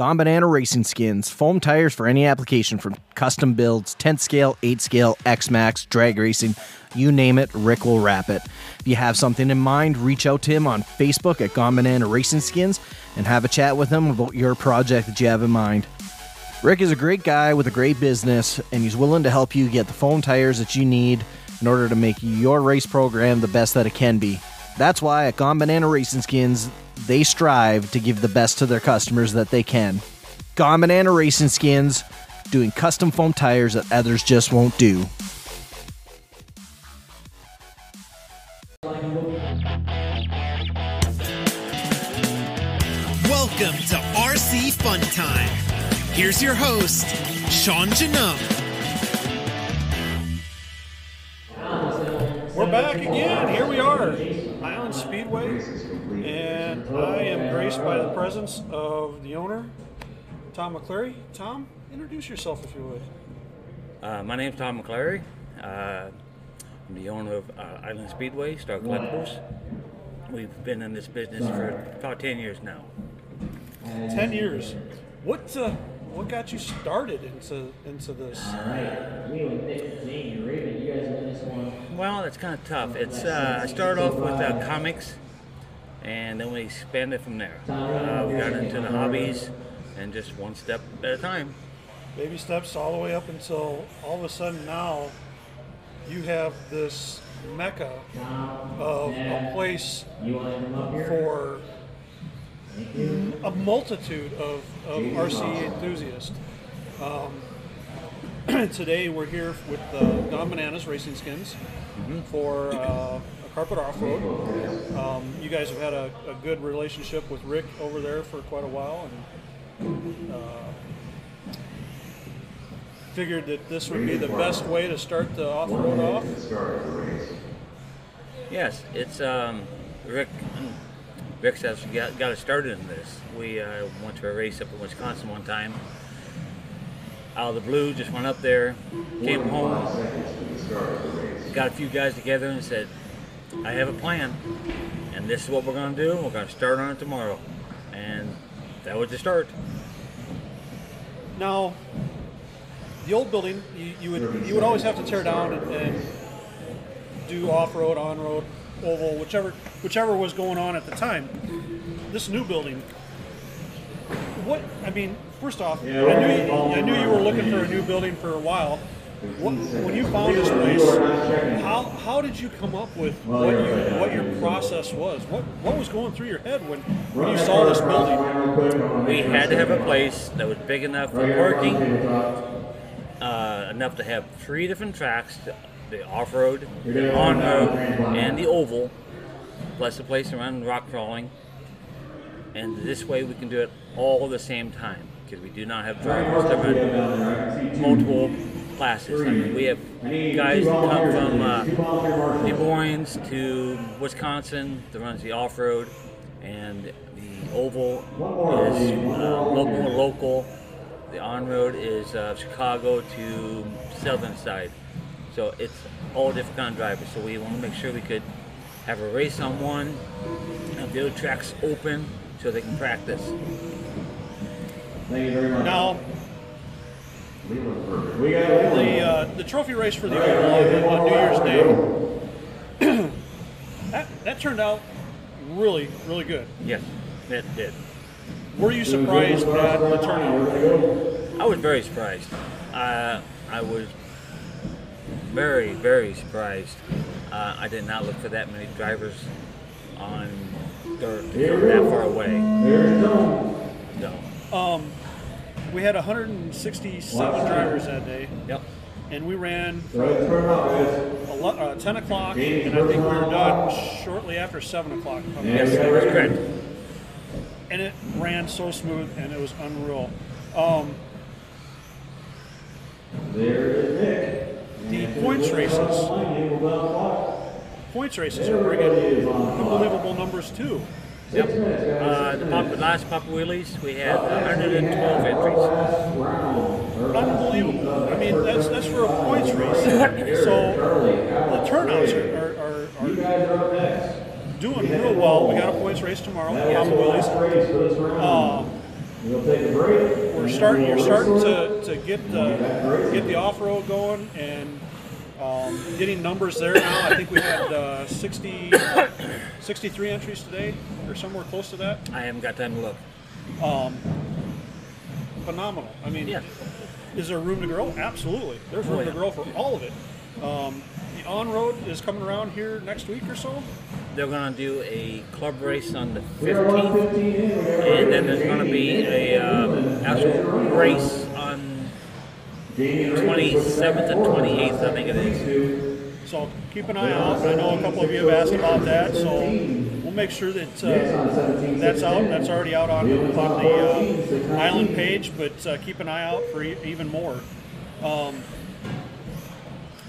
Gone Banana Racing Skins, foam tires for any application from custom builds, 10 scale, 8 scale, X Max, drag racing, you name it, Rick will wrap it. If you have something in mind, reach out to him on Facebook at Gone Banana Racing Skins and have a chat with him about your project that you have in mind. Rick is a great guy with a great business, and he's willing to help you get the foam tires that you need in order to make your race program the best that it can be. That's why at Gone Banana Racing Skins, they strive to give the best to their customers that they can. Gone Banana Racing Skins, doing custom foam tires that others just won't do. Welcome to RC Fun Time. Here's your host, Sean Janum. We're back again. Here we are, Island Speedway, and I am graced by the presence of the owner, Tom McCleary. Tom, introduce yourself if you would. Uh, my name's Tom McCleary. Uh, I'm the owner of uh, Island Speedway, Star Collectibles. We've been in this business for about 10 years now. Ten years. What uh, what got you started into into this? Well, it's kind of tough. It's uh, I started off with uh, comics, and then we expanded from there. Uh, we got into the hobbies, and just one step at a time. Baby steps all the way up until all of a sudden now you have this mecca of a place for a multitude of, of RC enthusiasts. Um, today we're here with the Gone Bananas Racing Skins for uh, a carpet off-road. Um, you guys have had a, a good relationship with Rick over there for quite a while, and uh, figured that this would be the best way to start the off-road off. Yes, it's um, Rick. Rick's actually got, got us started in this. We uh, went to a race up in Wisconsin one time. Out of the blue, just went up there, came home, got a few guys together and said, I have a plan, and this is what we're going to do. We're going to start on it tomorrow. And that was the start. Now, the old building, you, you would you would always have to tear down and, and do off-road, on-road, oval, whichever whichever was going on at the time. This new building, what I mean, first off, I knew you, I knew you were looking for a new building for a while. What, when you found this place, how, how did you come up with what you what your process was? What what was going through your head when, when you saw this building? We had to have a place that was big enough for parking, uh, enough to have three different tracks the off road, the on road, and the oval, plus a place around rock crawling. And this way we can do it all at the same time because we do not have drivers multiple classes. I mean, we have guys that come from uh, New Orleans to Wisconsin that runs the off road, and the oval is uh, local local. The on road is uh, Chicago to southern side. So it's all different kind of drivers. So we want to make sure we could have a race on one, have the other tracks open so they can practice. Thank you very much. Now, the uh, the trophy race for the oval on New Year's Day, that that turned out really really good. Yes, it did. Were you surprised at the turnout? I was very surprised. Uh, I was very, very surprised. Uh, I did not look for that many drivers on dirt that far away. No. Um, we had 167 drivers that day, Yep. and we ran ele- uh, 10 o'clock, and I think we were done shortly after 7 o'clock. if I'm not Yes, that was correct. and it ran so smooth and it was unreal. Um, the points races, points races are bringing unbelievable numbers too. Yep. Uh, the pop, last Papa Willie's, we had 112 entries. Unbelievable. I mean, that's that's for a points race. So the turnouts are, are, are, are doing real well. We got a points race tomorrow, Papa Willie's. Uh, We'll take a break. we're starting. You're starting to, to get the get the off road going and um, getting numbers there now. I think we had uh, 60, 63 entries today, or somewhere close to that. I haven't got time to look. Phenomenal. I mean, Yeah. is there room to grow? Absolutely. There's room Oh, to grow for all of it. Um, the on road is coming around here next week or so. They're going to do a club race on the 15th, fifteen in. We're gonna and then there's going to be a uh, actual race on Jamie 27th and 28th, I think it is. So keep an eye out. I know a couple of you have asked about that, so we'll make sure that uh, that's out. That's already out on, on the uh, island page, but uh, keep an eye out for e- even more.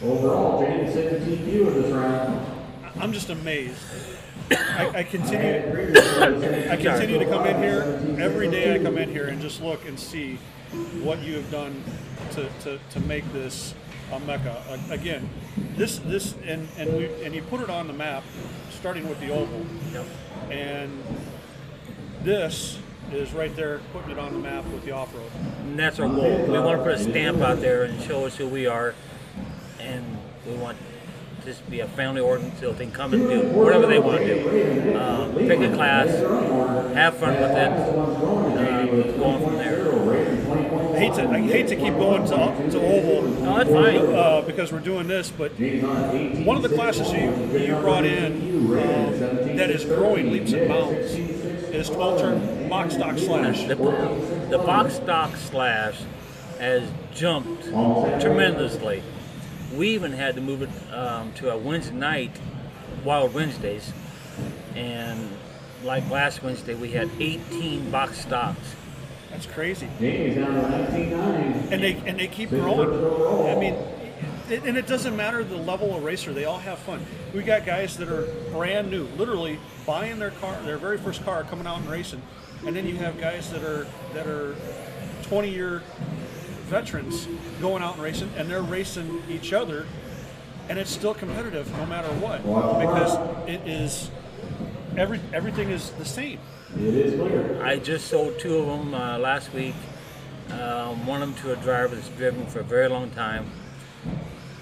Overall, Jamie seventeen viewers this round. I'm just amazed. I, I continue. I continue to come in here every day. I come in here and just look and see what you have done to, to, to make this a mecca. Again, this this and and we and you put it on the map, starting with the oval, and this is right there, putting it on the map with the off road. And that's our goal. We want to put a stamp out there and show us who we are, and we want this to be a family ordinance so they can come and do whatever they want to do. Um, pick a class, have fun with it, Go on from there. I hate to I hate to keep going to, to oval No, that's fine. uh, because we're doing this, but one of the classes you you brought in um, that is growing leaps and bounds is 12 turn box stock slash. The, the box stock slash has jumped tremendously. We even had to move it um, to a Wednesday night, Wild Wednesdays, and like last Wednesday, we had 18 box stocks. That's crazy, Jamie's down to nineteen nine. and they and they keep growing. I mean, it, and it doesn't matter the level of racer; they all have fun. We got guys that are brand new, literally buying their car, their very first car, coming out and racing, and then you have guys that are that are 20 year veterans going out and racing, and they're racing each other, and it's still competitive no matter what because it is every everything is the same. It is clear. I just sold two of them uh, last week. Um, one of them to a driver that's driven for a very long time.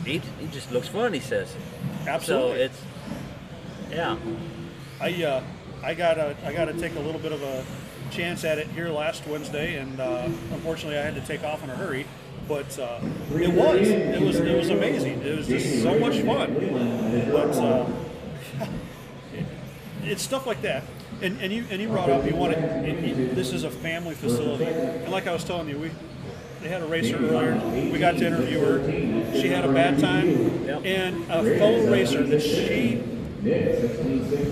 He, he just looks fun, he says. So Absolutely. it's, yeah. I uh, I gotta I gotta take a little bit of a chance at it here last Wednesday, and uh, unfortunately I had to take off in a hurry. But uh, it was it was it was amazing. It was just so much fun. But uh, it's stuff like that. And, and you and you brought up you want This is a family facility, and like I was telling you, we they had a racer earlier. We got to interview her. She had a bad time, and a fellow racer that she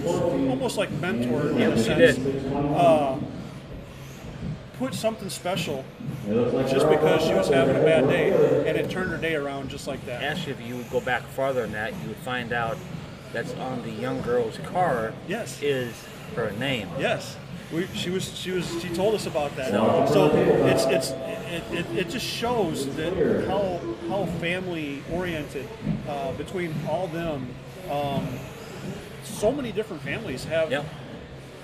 almost like mentor in a she sense. did. Uh, put something special just because she was having a bad day, and it turned her day around just like that. Actually, if you would go back farther than that, you would find out that's on the young girl's car Yes. is her name. Yes, we, she was. She was. She told us about that. So- So it's it's it, it, it just shows that how how family oriented uh, between all them. Um, so many different families have Yep.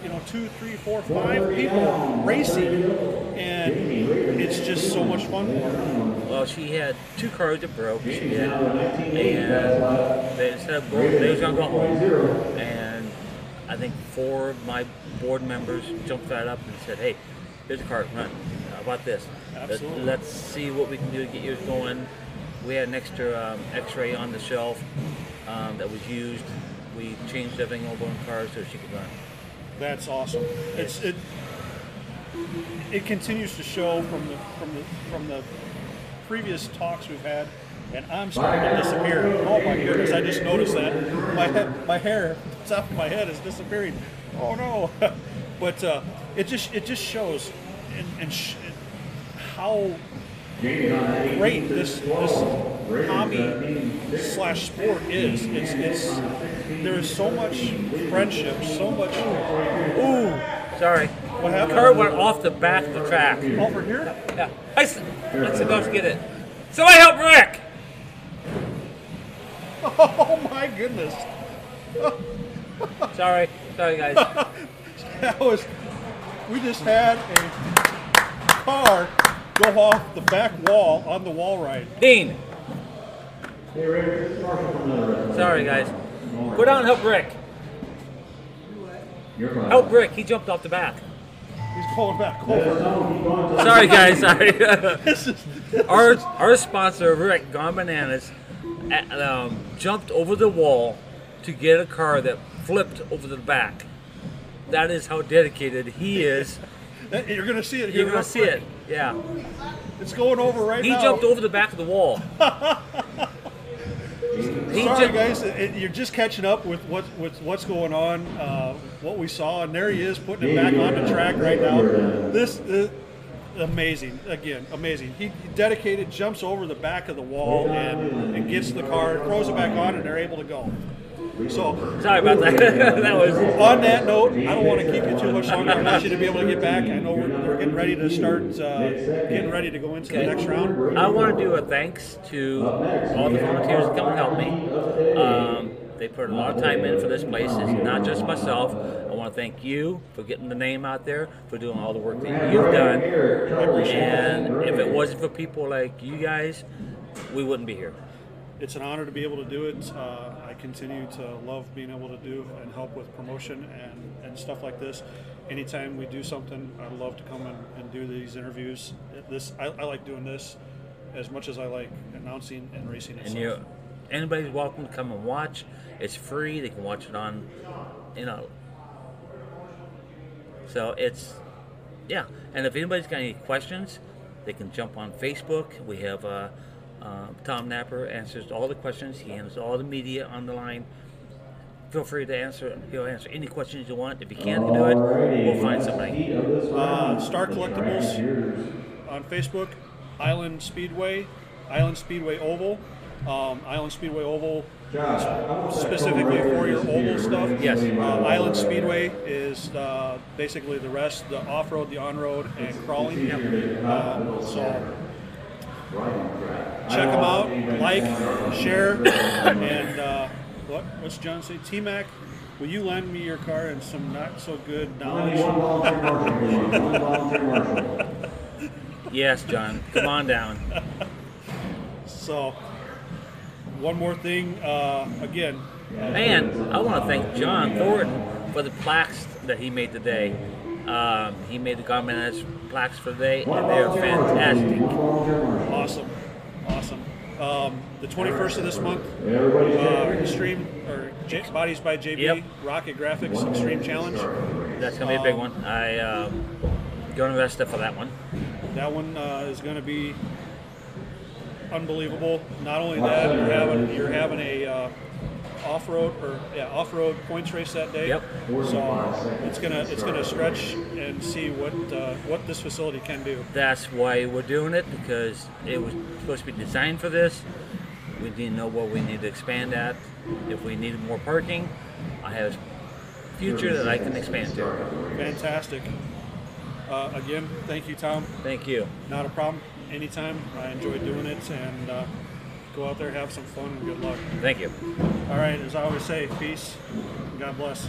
you know two, three, four, five people racing, and it's just so much fun. Well, she had two cars that broke. She had, and they instead of going, they was gonna go home. And I think four of my board members jumped right up and said, "Hey, here's a car, run. How about this? Let- Absolutely. Let's see what we can do to get yours going." We had an extra um, X-ray on the shelf um, that was used. We changed everything over in cars so she could run. That's awesome. It's it. It continues to show from the from the from the previous talks we've had, and I'm starting to disappear. Oh my goodness! I just noticed that my head, my hair, top of my head is disappearing. Oh no! but uh, it just it just shows and, and sh- how great this this hobby slash sport is. It's it's there is so much friendship, so much. Ooh, Sorry. What happened? Car went off the back of the track. over here. Yeah. I s- let's go get it. Somebody help Rick! Oh my goodness! Sorry. Sorry, guys. That was. We just had a car go off the back wall on the wall ride. Dean. Hey, Rick, this is Marshall from the restaurant. Sorry, guys. Go down and help Rick. Help Rick. He jumped off the back. He's going back Yeah, over. no, keep going. Sorry, guys. Sorry. Our our sponsor Rick Gone Bananas um, jumped over the wall to get a car that flipped over the back. That is how dedicated he is. you're going to see it here. You're gonna see quick. it. Yeah. It's going over right He now. jumped over the back of the wall. he Sorry, ju- guys, it, you're just catching up with what with what's going on, uh, what we saw, and there he is putting it back on the track right now. This is amazing. Again, amazing. He dedicated, jumps over the back of the wall and, and gets the car, throws it back on, and they're able to go. So, Sorry about that. that was. on that note, I don't want to keep you too much longer. I want you to be able to get back. I know we're, we're getting ready to start, uh, getting ready to go into the next round. I want to do a thanks to all the volunteers that come and help me. Um, they put a lot of time in for this place. It's not just myself. I want to thank you for getting the name out there, for doing all the work that you've done. And if it wasn't for people like you guys, we wouldn't be here. It's an honor to be able to do it. Uh, I continue to love being able to do and help with promotion and, and stuff like this. Anytime we do something, I love to come and, and do these interviews. This I, I like doing this as much as I like announcing and racing And itself. you, anybody's welcome to come and watch. It's free. They can watch it on, you know. So it's, yeah. And if anybody's got any questions, they can jump on Facebook. We have uh, uh, Tom Napper answers all the questions. He handles all the media on the line. Feel free to answer. He'll answer any questions you want. If you can't do it, we'll find somebody. Uh, Star Collectibles on Facebook, Island Speedway, Island Speedway Oval, um, Island Speedway Oval specifically for your oval stuff. Yes. Uh, Island Speedway is uh, basically the rest, the off-road, the on-road, and crawling. Um, so check them out, like, share, and uh, what? What's John say? T-Mac, will you lend me your car and some not so good knowledge? One volunteer marshal, please. One volunteer marshal. Yes, John. Come on down. So, one more thing. Uh, again, And I want to thank John Thornton for the plaques that he made today. Um, he made the Garmin plaques for today, and they're fantastic. awesome, awesome. Um, the 21st of this month, uh. Extreme or J- Bodies by JB Yep. Rocket Graphics Extreme Challenge. That's gonna be a big one. I um, going to Vesta for that one. That one uh, is going to be unbelievable. Not only that, you're having you're having a uh, off-road or yeah off-road points race that day. Yep. So it's gonna it's gonna stretch and see what uh, what this facility can do. That's why we're doing it because it was supposed to be designed for this. We need to know what we need to expand at. If we needed more parking, I have future that I can expand to. Fantastic. Uh, again, thank you, Tom. Thank you. Not a problem. Anytime. I enjoy doing it and uh, go out there, have some fun, and good luck. Thank you. All right, as I always say, peace. God bless.